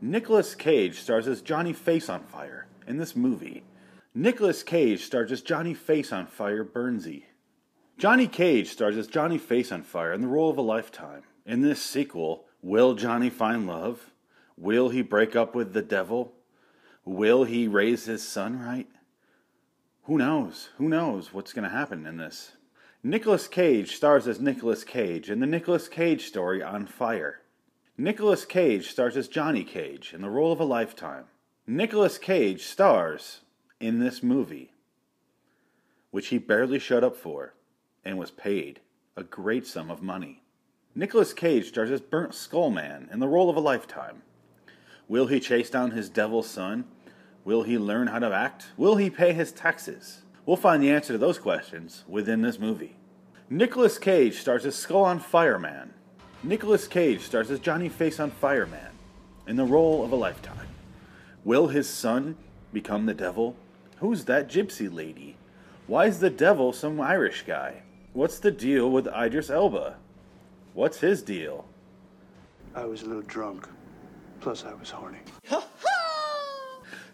Nicolas Cage stars as Johnny Face on Fire in this movie. Nicolas Cage stars as Johnny Face on Fire Burnsy. Johnny Cage stars as Johnny Face on Fire in the role of a lifetime. In this sequel, will Johnny find love? Will he break up with the devil? Will he raise his son right? Who knows? Who knows what's going to happen in this? Nicolas Cage stars as Nicolas Cage in the Nicolas Cage story On Fire. Nicolas Cage stars as Johnny Cage in the role of a lifetime. Nicolas Cage stars in this movie, which he barely showed up for and was paid a great sum of money. Nicolas Cage stars as Burnt Skull Man in the role of a lifetime. Will he chase down his devil son? Will he learn how to act? Will he pay his taxes? We'll find the answer to those questions within this movie. Nicolas Cage stars as Skull on Fireman Nicolas Cage stars as Johnny Face on Fireman in the role of a lifetime. Will his son become the devil? Who's that gypsy lady? Why is the devil some Irish guy? What's the deal with Idris Elba? What's his deal? I was a little drunk. Plus, I was horny.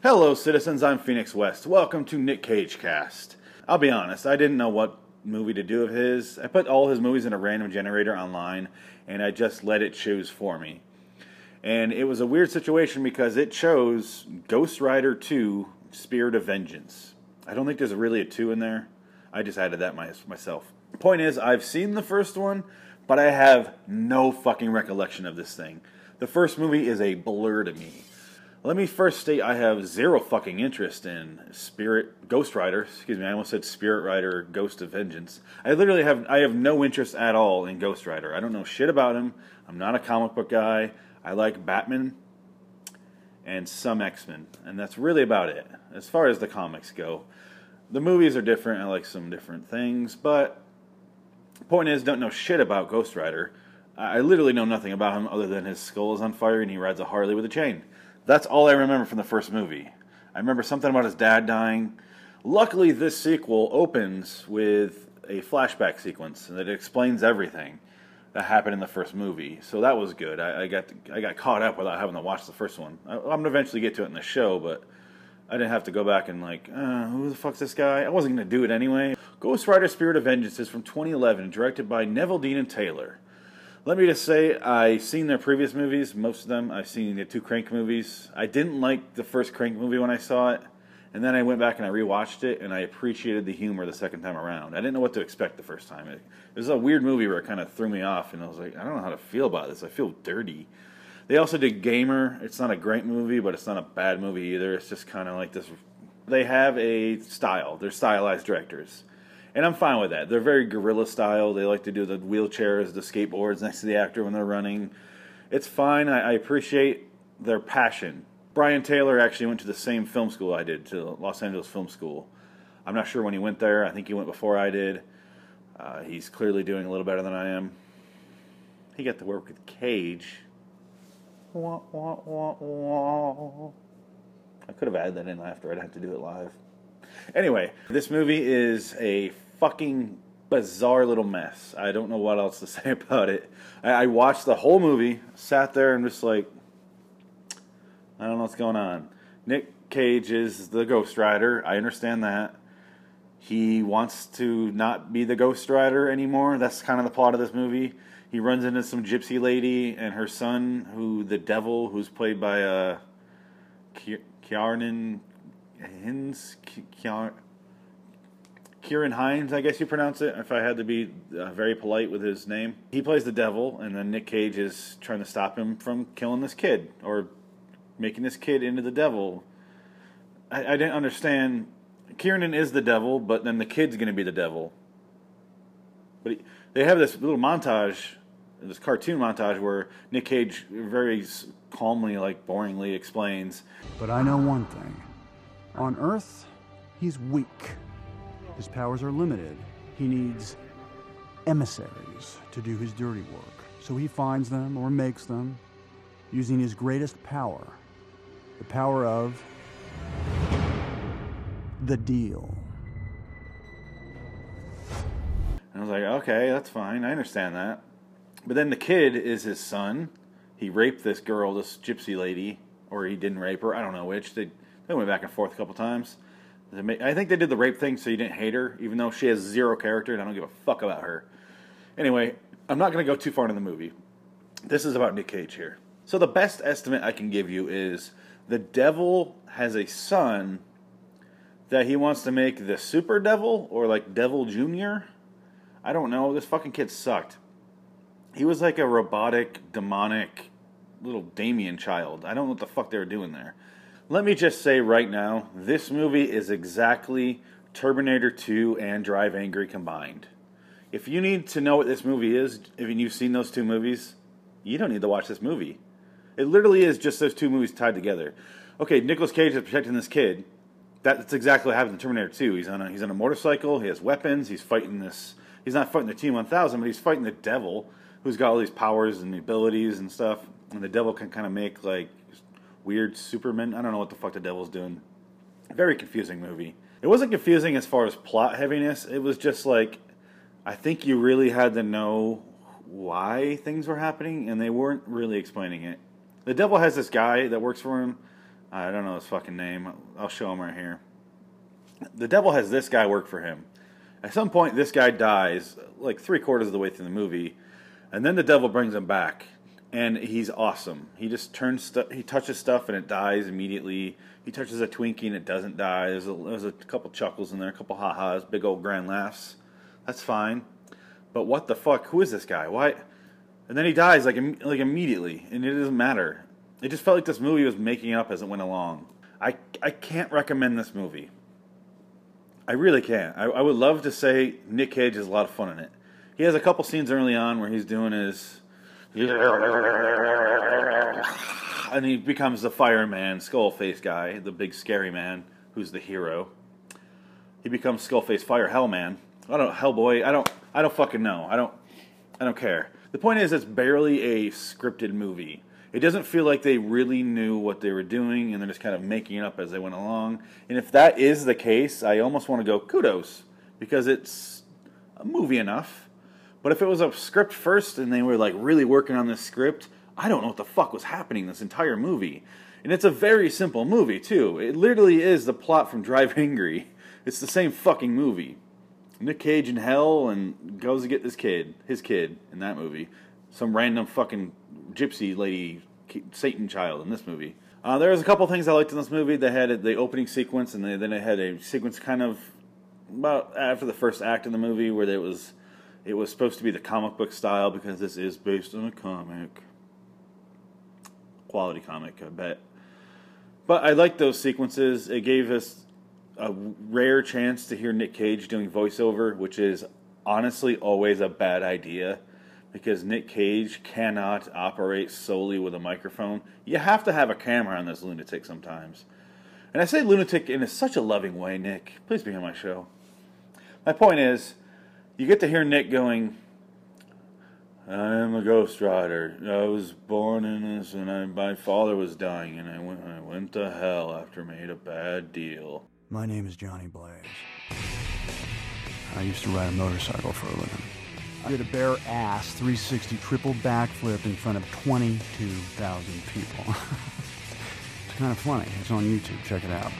Hello, citizens. I'm Phoenix West. Welcome to Nick Cage Cast. I'll be honest, I didn't know what movie to do of his. I put all his movies in a random generator online, and I just let it choose for me. And it was a weird situation because it chose Ghost Rider 2 Spirit of Vengeance. I don't think there's really a 2 in there. I just added that my, myself. Point is, I've seen the first one, but I have no fucking recollection of this thing. The first movie is a blur to me. Let me first state I have zero fucking interest in Spirit Ghost Rider. Excuse me, I almost said Spirit Rider Ghost of Vengeance. I literally have I have no interest at all in Ghost Rider. I don't know shit about him. I'm not a comic book guy. I like Batman and some X-Men, and that's really about it as far as the comics go. The movies are different. I like some different things, but point is, don't know shit about Ghost Rider. I literally know nothing about him other than his skull is on fire and he rides a Harley with a chain. That's all I remember from the first movie. I remember something about his dad dying. Luckily, this sequel opens with a flashback sequence that explains everything that happened in the first movie. So that was good. I, I got I got caught up without having to watch the first one. I, am gonna eventually get to it in the show, but I didn't have to go back and like, uh, who the fuck's this guy? I wasn't gonna do it anyway. Ghost Rider: Spirit of Vengeance is from 2011, directed by Neveldine and Taylor. Let me just say, I've seen their previous movies, most of them. I've seen the two Crank movies. I didn't like the first Crank movie when I saw it, and then I went back and I rewatched it, and I appreciated the humor the second time around. I didn't know what to expect the first time. It, it was a weird movie where it kind of threw me off, and I was like, I don't know how to feel about this. I feel dirty. They also did Gamer. It's not a great movie, but it's not a bad movie either. It's just kind of like this. They have a style. They're stylized directors and I'm fine with that. They're very guerrilla style. They like to do the wheelchairs, the skateboards next to the actor when they're running. It's fine. I, I appreciate their passion. Brian Taylor actually went to the same film school I did, to Los Angeles Film School. I'm not sure when he went there. I think he went before I did. Uh, he's clearly doing a little better than I am. He got to work with Cage. Wah, wah, wah, I could have added that in after. I'd have to do it live. Anyway, this movie is a fucking bizarre little mess. I don't know what else to say about it. I, I watched the whole movie, sat there, and just like, I don't know what's going on. Nick Cage is the Ghost Rider. I understand that. He wants to not be the Ghost Rider anymore. That's kind of the plot of this movie. He runs into some gypsy lady and her son, who the devil, who's played by uh, Kjarnan Hins, Ciarán Hinds, I guess you pronounce it, if I had to be uh, very polite with his name. He plays the devil, and then Nick Cage is trying to stop him from killing this kid or making this kid into the devil. I, I didn't understand. Kieran is the devil, but then the kid's going to be the devil. But he, they have this little montage, this cartoon montage where Nick Cage very calmly, like boringly explains. But I know one thing on Earth, he's weak his powers are limited. He needs emissaries to do his dirty work. So he finds them or makes them using his greatest power the power of the deal. And I was like, okay, that's fine. I understand that. But then the kid is his son. He raped this girl, this gypsy lady, or he didn't rape her. I don't know which. They they went back and forth a couple times. I think they did the rape thing so you didn't hate her, even though she has zero character and I don't give a fuck about her. Anyway, I'm not going to go too far into the movie. This is about Nick Cage here. So the best estimate I can give you is the devil has a son that he wants to make the super devil or like devil junior. I don't know. This fucking kid sucked. He was like a robotic, demonic little Damien child. I don't know what the fuck they were doing there. Let me just say right now, this movie is exactly Terminator 2 and Drive Angry combined. If you need to know what this movie is, if you've seen those two movies, you don't need to watch this movie. It literally is just those two movies tied together. Okay, Nicolas Cage is protecting this kid. That's exactly what happened in Terminator 2. He's on a he's on a motorcycle. He has weapons. He's fighting this. He's not fighting the T1000, but he's fighting the devil, who's got all these powers and abilities and stuff. And the devil can kind of make like weird Superman. I don't know what the fuck the devil's doing. Very confusing movie. It wasn't confusing as far as plot heaviness. It was just like I think you really had to know why things were happening, and they weren't really explaining it. The devil has this guy that works for him. I don't know his fucking name. I'll show him right here. The devil has this guy work for him. At some point, this guy dies, like three quarters of the way through the movie, and then the devil brings him back, and he's awesome. He just turns stuff, he touches stuff, and it dies immediately. He touches a Twinkie, and it doesn't die. There's a, there's a couple chuckles in there, a couple ha-has, big old grand laughs. That's fine. But what the fuck? Who is this guy? Why? And then he dies like like immediately, and it doesn't matter. It just felt like this movie was making up as it went along. I I can't recommend this movie. I really can't. I, I would love to say Nick Cage has a lot of fun in it. He has a couple scenes early on where he's doing his and he becomes the fireman, skull face guy, the big scary man who's the hero. He becomes Skullface Fire Hellman. I don't Hellboy. I don't. I don't fucking know. I don't. I don't care. The point is, it's barely a scripted movie. It doesn't feel like they really knew what they were doing and they're just kind of making it up as they went along. And if that is the case, I almost want to go kudos because it's a movie enough. But if it was a script first and they were like really working on this script, I don't know what the fuck was happening this entire movie. And it's a very simple movie, too. It literally is the plot from Drive Angry. It's the same fucking movie. Nick Cage in hell and goes to get this kid, his kid, in that movie. Some random fucking gypsy lady, Satan child in this movie. Uh, there was a couple things I liked in this movie. They had the opening sequence, and they, then they had a sequence kind of about after the first act of the movie where it was it was supposed to be the comic book style because this is based on a comic, quality comic, I bet. But I liked those sequences. It gave us a rare chance to hear Nick Cage doing voiceover, which is honestly always a bad idea because Nick Cage cannot operate solely with a microphone. You have to have a camera on this lunatic sometimes. And I say lunatic in such a loving way, Nick. Please be on my show. My point is, you get to hear Nick going, I am a ghost rider. I was born in this, and I, my father was dying, and I went, I went to hell after I made a bad deal. My name is Johnny Blaze. I used to ride a motorcycle for a living. I did a bare ass 360 triple backflip in front of 22,000 people. it's kind of funny. It's on YouTube. Check it out.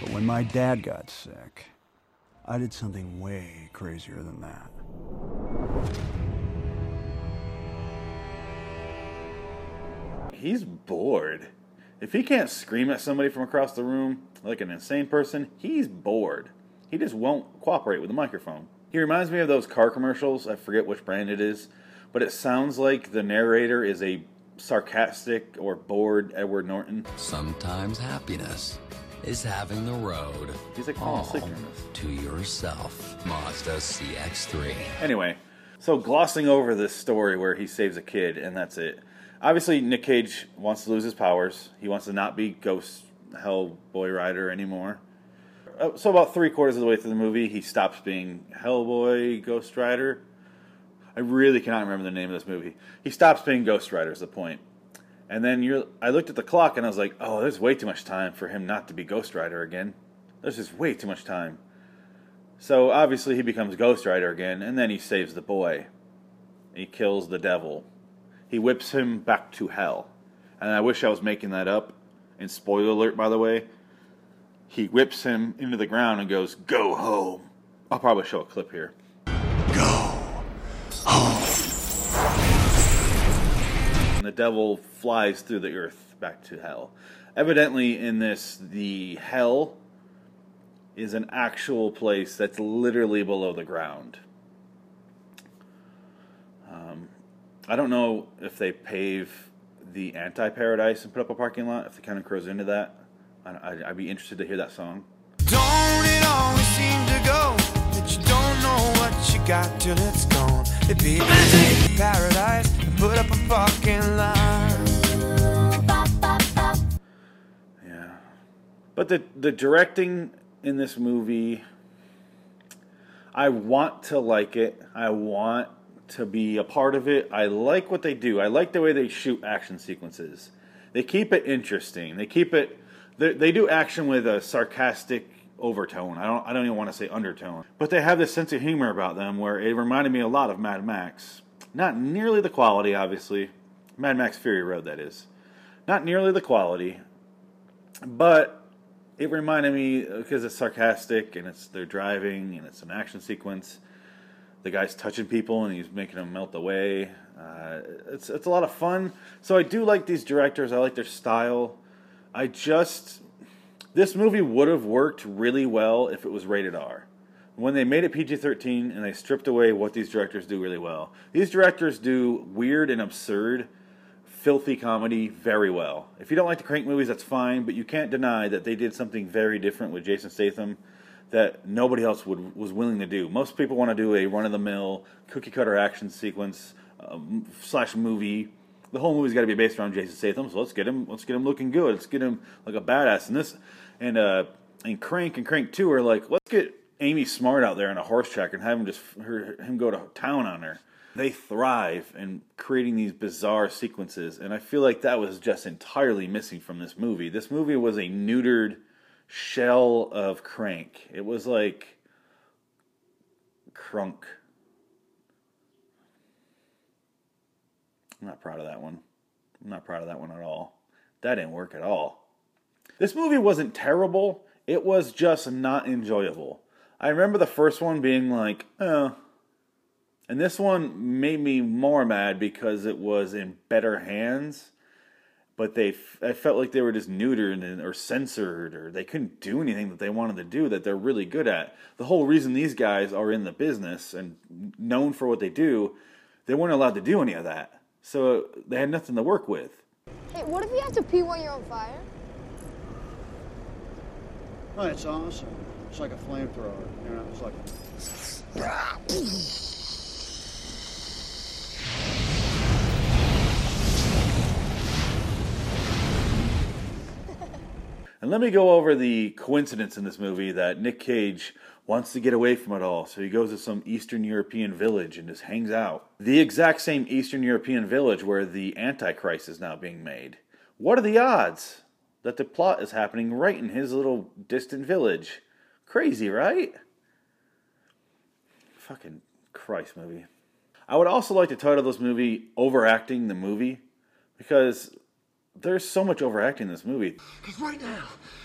But when my dad got sick, I did something way crazier than that. He's bored. If he can't scream at somebody from across the room like an insane person, he's bored. He just won't cooperate with the microphone. He reminds me of those car commercials. I forget which brand it is, but it sounds like the narrator is a sarcastic or bored Edward Norton. Sometimes happiness is having the road He's like all falling asleep this. to yourself. Mazda CX-3. Anyway, so glossing over this story where he saves a kid and that's it. Obviously, Nick Cage wants to lose his powers. He wants to not be Ghost Hellboy Rider anymore. Uh, So about three quarters of the way through the movie, he stops being Hellboy Ghost Rider. I really cannot remember the name of this movie. He stops being Ghost Rider is the point. And then you're, I looked at the clock and I was like, oh, there's way too much time for him not to be Ghost Rider again. There's just way too much time. So obviously he becomes Ghost Rider again, and then he saves the boy. He kills the devil. He whips him back to hell. And I wish I was making that up. And spoiler alert, by the way, he whips him into the ground and goes, Go home. I'll probably show a clip here. And the devil flies through the earth back to hell. Evidently, in this, the hell is an actual place that's literally below the ground. Um, I don't know if they pave the anti paradise and put up a parking lot, if the Counting Crows into that. I, I'd be interested to hear that song. Got till it's gone? Be paradise and put up a parking lot. Yeah. But the the directing in this movie I want to like it. I want to be a part of it. I like what they do. I like the way they shoot action sequences. They keep it interesting. They keep it they do action with a sarcastic overtone. I don't I don't even want to say undertone. But they have this sense of humor about them where it reminded me a lot of Mad Max. Not nearly the quality obviously. Mad Max Fury Road that is. Not nearly the quality, but it reminded me because it's sarcastic and it's they're driving and it's an action sequence. The guy's touching people and he's making them melt away. Uh, it's it's a lot of fun. So I do like these directors. I like their style. I just this movie would have worked really well if it was rated R. When they made it PG 13 and they stripped away what these directors do really well, these directors do weird and absurd, filthy comedy very well. If you don't like the Crank movies, that's fine, but you can't deny that they did something very different with Jason Statham that nobody else would was willing to do. Most people want to do a run of the mill cookie cutter action sequence um, slash movie the whole movie's got to be based around Jason Statham. So let's get him, let's get him looking good. Let's get him like a badass. And this, and uh, and Crank and Crank Two are like, let's get Amy Smart out there in a horse track and have him just her, him go to town on her. They thrive in creating these bizarre sequences, and I feel like that was just entirely missing from this movie. This movie was a neutered shell of Crank. It was like Crunk. I'm not proud of that one. I'm not proud of that one at all. That didn't work at all. This movie wasn't terrible, it was just not enjoyable. I remember the first one being like, oh. And this one made me more mad because it was in better hands, but they I felt like they were just neutered or censored or they couldn't do anything that they wanted to do that they're really good at. The whole reason these guys are in the business and known for what they do, they weren't allowed to do any of that. So they had nothing to work with. Hey, what if you have to pee while you're on fire? Oh, it's awesome. It's like a flamethrower. You know, it's like. And let me go over the coincidence in this movie that Nick Cage wants to get away from it all, so he goes to some Eastern European village and just hangs out. The exact same Eastern European village where the Antichrist is now being made. What are the odds that the plot is happening right in his little distant village? Crazy, right? Fucking Christ movie. I would also like to title this movie Overacting the Movie because there's so much overacting in this movie. Because right now,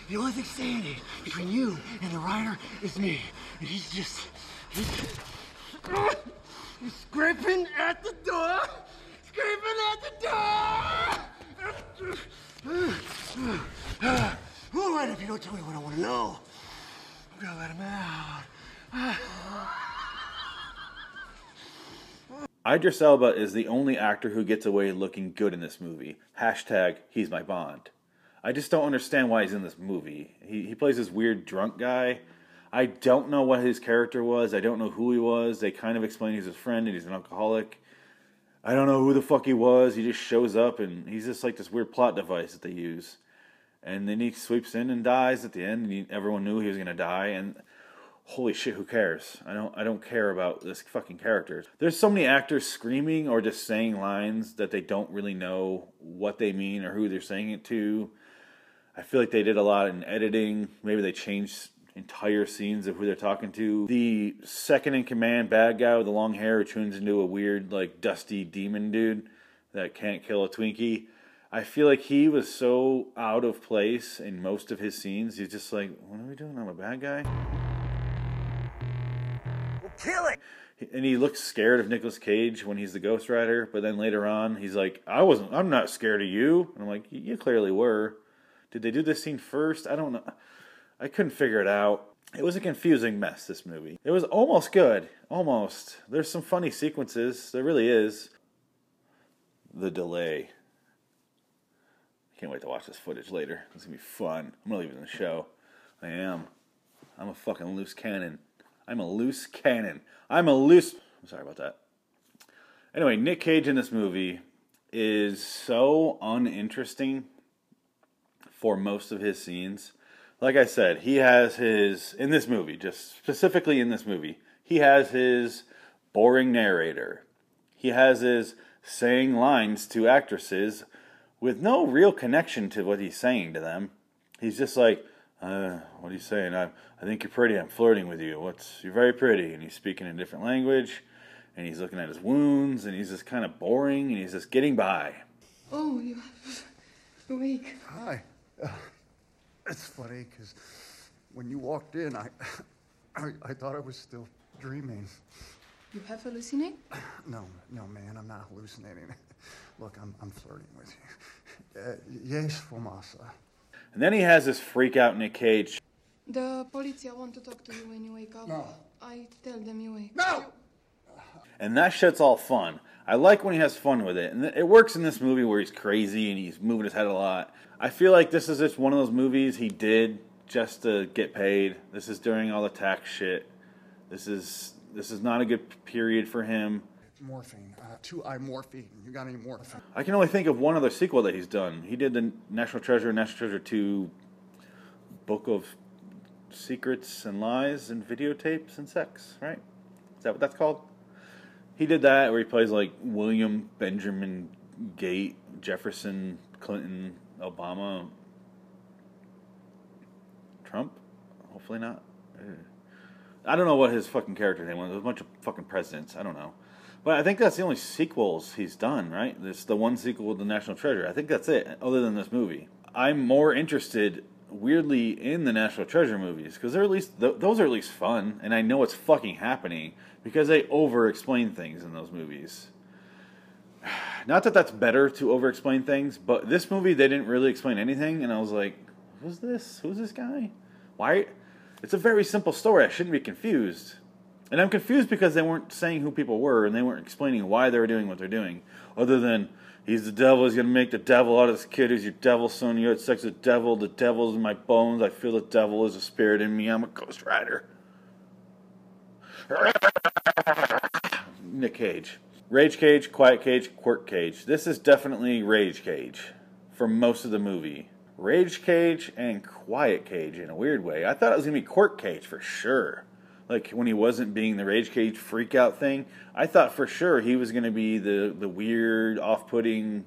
the only thing standing between you and the writer is me. And he's just. He's, he's scraping at the door! Scraping at the door! All right, if you don't tell me what I want to know, I'm gonna let him out. Idris Elba is the only actor who gets away looking good in this movie. Hashtag he's my Bond. I just don't understand why he's in this movie. He, he plays this weird drunk guy. I don't know what his character was. I don't know who he was. They kind of explain he's his friend and he's an alcoholic. I don't know who the fuck he was. He just shows up and he's just like this weird plot device that they use. And then he sweeps in and dies at the end. He, everyone knew he was to die. And holy shit, who cares? I don't I don't care about this fucking character. There's so many actors screaming or just saying lines that they don't really know what they mean or who they're saying it to. I feel like they did a lot in editing. Maybe they changed entire scenes of who they're talking to. The second in command bad guy with the long hair who turns into a weird like dusty demon dude that can't kill a Twinkie. I feel like he was so out of place in most of his scenes. He's just like, "What are we doing? I'm a bad guy." We'll kill it. and he looks scared of Nicolas Cage when he's the Ghost Rider, but then later on he's like, "I wasn't. I'm not scared of you." And I'm like, "You clearly were." Did they do this scene first? I don't know. I couldn't figure it out. It was a confusing mess. This movie. It was almost good, almost. There's some funny sequences. There really is. The delay. Can't wait to watch this footage later. It's gonna be fun. I'm gonna leave it in the show. I am. I'm a fucking loose cannon. I'm a loose cannon. I'm a loose. I'm sorry about that. Anyway, Nick Cage in this movie is so uninteresting for most of his scenes. Like I said, he has his, in this movie, just specifically in this movie, he has his boring narrator. He has his saying lines to actresses with no real connection to what he's saying to them. He's just like, uh, what are you saying? I, I think you're pretty. I'm flirting with you. What's you're very pretty, and he's speaking in a different language, and he's looking at his wounds, and he's just kind of boring, and he's just getting by. Oh, you are awake. Hi. Uh, it's funny because when you walked in, I, I, I thought I was still dreaming. You have hallucinate? No, no, man, I'm not hallucinating. Look, I'm, I'm flirting with you. Uh, yes, Formasa. And then he has this freak out in a Cage. The police want to talk to you when you wake up. No. I tell them you wake. No! And that shit's all fun. I like when he has fun with it. And it works in this movie where he's crazy and he's moving his head a lot. I feel like this is just one of those movies he did just to get paid. This is during all the tax shit. This is this is not a good period for him. Morphine. Uh, two eye morphine. You got any morphine? I can only think of one other sequel that he's done. He did the National Treasure, National Treasure 2 Book of Secrets and Lies and Videotapes and Sex, right? Is that what that's called? He did that where he plays like William Benjamin Gate, Jefferson, Clinton, Obama, Trump. Hopefully not. Uh, I don't know what his fucking character name was. There's a bunch of fucking presidents. I don't know. But I think that's the only sequels he's done, right? This the one sequel to The National Treasure. I think that's it, other than this movie. I'm more interested, weirdly, in the National Treasure movies because they're at least th- those are at least fun, and I know what's fucking happening because they over-explain things in those movies. Not that that's better to over-explain things, but this movie they didn't really explain anything, and I was like, "Who's this? Who's this guy? Why?" It's a very simple story. I shouldn't be confused. And I'm confused because they weren't saying who people were and they weren't explaining why they were doing what they're doing. Other than, he's the devil, he's going to make the devil out of this kid who's your devil son. You had sex with the devil, the devil's in my bones. I feel the devil is a spirit in me. I'm a ghost rider. Nick Cage. Rage Cage, Quiet Cage, Quirk Cage. This is definitely Rage Cage for most of the movie. Rage Cage and Quiet Cage in a weird way. I thought it was going to be Quirk Cage for sure like when he wasn't being the rage cage freak out thing i thought for sure he was going to be the the weird off-putting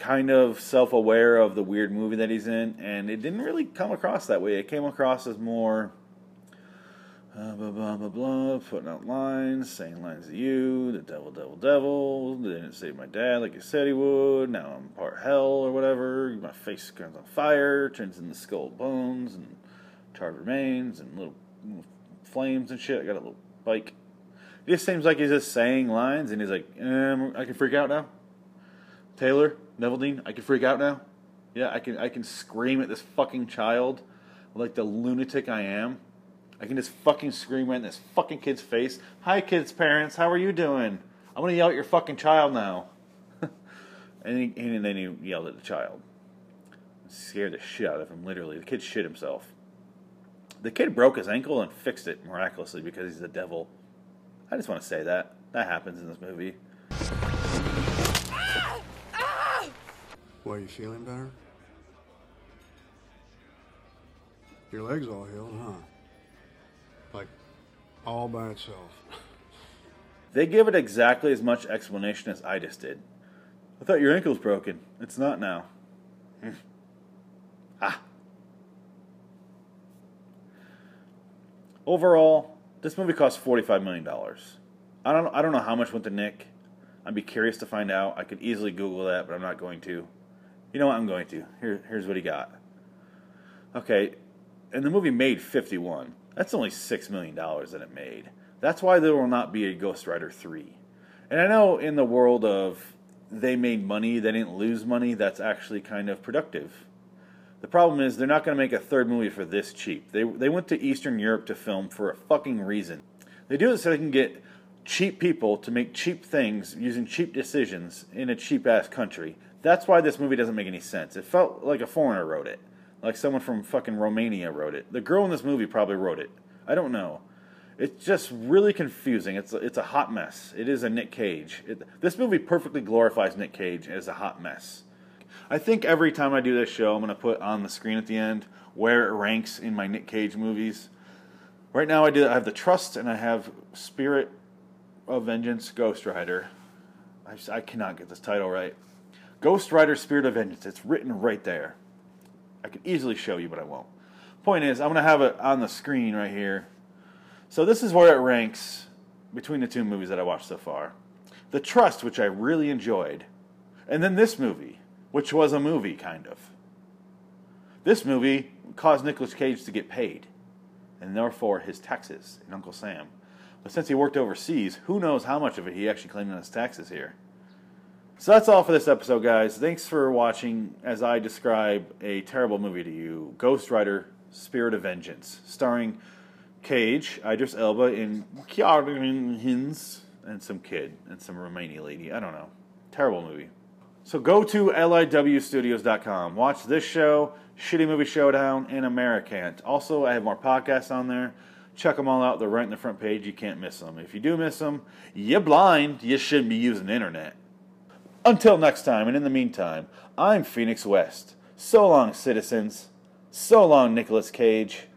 kind of self-aware of the weird movie that he's in and it didn't really come across that way. It came across as more uh, blah blah blah blah putting out lines saying lines to you the devil devil devil They didn't save my dad like he said he would now i'm part hell or whatever my face turns on fire turns into skull bones and charred remains and little, little flames and shit. I got a little bike. It just seems like he's just saying lines, and he's like, um, "I can freak out now." Taylor Neveldine, I can freak out now. Yeah, I can. I can scream at this fucking child, like the lunatic I am. I can just fucking scream right in this fucking kid's face. Hi, kids' parents. How are you doing? I'm gonna yell at your fucking child now. and, he, and then he yelled at the child. Scared the shit out of him. Literally, the kid shit himself. The kid broke his ankle and fixed it miraculously because he's the devil. I just want to say that. That happens in this movie. Well, you feeling better? Your leg's all healed, huh? Like, all by itself. They give it exactly as much explanation as I just did. I thought your ankle's broken. It's not now. Overall, this movie cost forty-five million dollars. I don't. I don't know how much went to Nick. I'd be curious to find out. I could easily Google that, but I'm not going to. You know what? I'm going to. Here, here's what he got. Okay, and the movie made 51. That's only $6 million that it made. That's why there will not be a Ghost Rider 3. And I know in the world of they made money, they didn't lose money, that's actually kind of productive. The problem is they're not going to make a third movie for this cheap. They, they went to Eastern Europe to film for a fucking reason. They do it so they can get cheap people to make cheap things using cheap decisions in a cheap ass country. That's why this movie doesn't make any sense. It felt like a foreigner wrote it. Like someone from fucking Romania wrote it. The girl in this movie probably wrote it. I don't know. It's just really confusing. It's it's a hot mess. It is a Nick Cage. It, this movie perfectly glorifies Nick Cage as a hot mess. I think every time I do this show, I'm going to put on the screen at the end where it ranks in my Nick Cage movies. Right now, I do. I have the Trust and I have Spirit of Vengeance, Ghost Rider. I, just- I cannot get this title right. Ghost Rider, Spirit of Vengeance. It's written right there. I could easily show you, but I won't. Point is, I'm going to have it on the screen right here. So this is where it ranks between the two movies that I watched so far. The Trust, which I really enjoyed, and then this movie, which was a movie kind of. This movie caused Nicolas Cage to get paid, and therefore his taxes and Uncle Sam. But since he worked overseas, who knows how much of it he actually claimed on his taxes here. So that's all for this episode, guys. Thanks for watching as I describe a terrible movie to you Ghost Rider Spirit of Vengeance, starring Cage, Idris Elba, and Ciarán Hinds, and some kid, and some Romanian lady. I don't know. Terrible movie. So go to liwstudios.com. Watch this show, Shitty Movie Showdown, and Americant. Also, I have more podcasts on there. Check them all out. They're right in the front page. You can't miss them. If you do miss them, you're blind. You shouldn't be using the internet. Until next time, and in the meantime, I'm Phoenix West. So long, citizens. So long, Nicolas Cage.